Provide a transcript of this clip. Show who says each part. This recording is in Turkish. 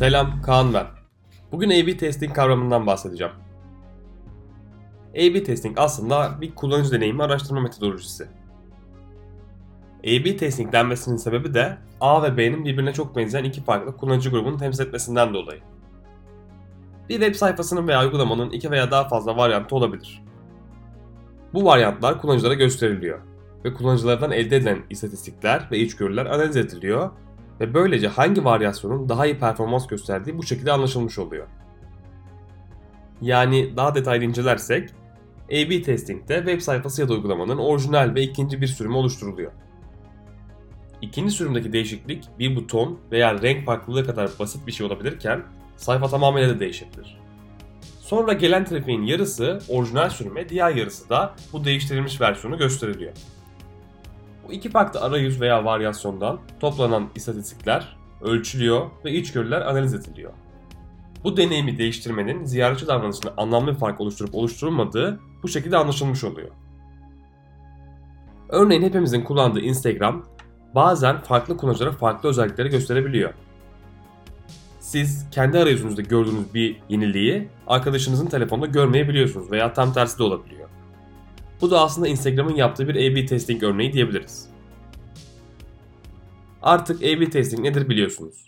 Speaker 1: Selam, Kaan ben. Bugün A-B testing kavramından bahsedeceğim. A-B testing aslında bir kullanıcı deneyimi araştırma metodolojisi. A-B testing denmesinin sebebi de A ve B'nin birbirine çok benzeyen iki farklı kullanıcı grubunu temsil etmesinden dolayı. Bir web sayfasının veya uygulamanın iki veya daha fazla varyantı olabilir. Bu varyantlar kullanıcılara gösteriliyor ve kullanıcılardan elde edilen istatistikler ve içgörüler analiz ediliyor ve böylece hangi varyasyonun daha iyi performans gösterdiği bu şekilde anlaşılmış oluyor. Yani daha detaylı incelersek, A-B testing'de web sayfası ya da uygulamanın orijinal ve ikinci bir sürümü oluşturuluyor. İkinci sürümdeki değişiklik bir buton veya renk farklılığı kadar basit bir şey olabilirken sayfa tamamıyla da değişebilir. Sonra gelen trafiğin yarısı orijinal sürüme, diğer yarısı da bu değiştirilmiş versiyonu gösteriliyor. Bu iki farklı arayüz veya varyasyondan toplanan istatistikler ölçülüyor ve içgörüler analiz ediliyor. Bu deneyimi değiştirmenin ziyaretçi davranışında anlamlı fark oluşturup oluşturulmadığı bu şekilde anlaşılmış oluyor. Örneğin hepimizin kullandığı Instagram bazen farklı kullanıcılara farklı özellikleri gösterebiliyor. Siz kendi arayüzünüzde gördüğünüz bir yeniliği arkadaşınızın telefonda görmeyebiliyorsunuz veya tam tersi de olabiliyor. Bu da aslında Instagram'ın yaptığı bir A-B testing örneği diyebiliriz. Artık A-B testing nedir biliyorsunuz.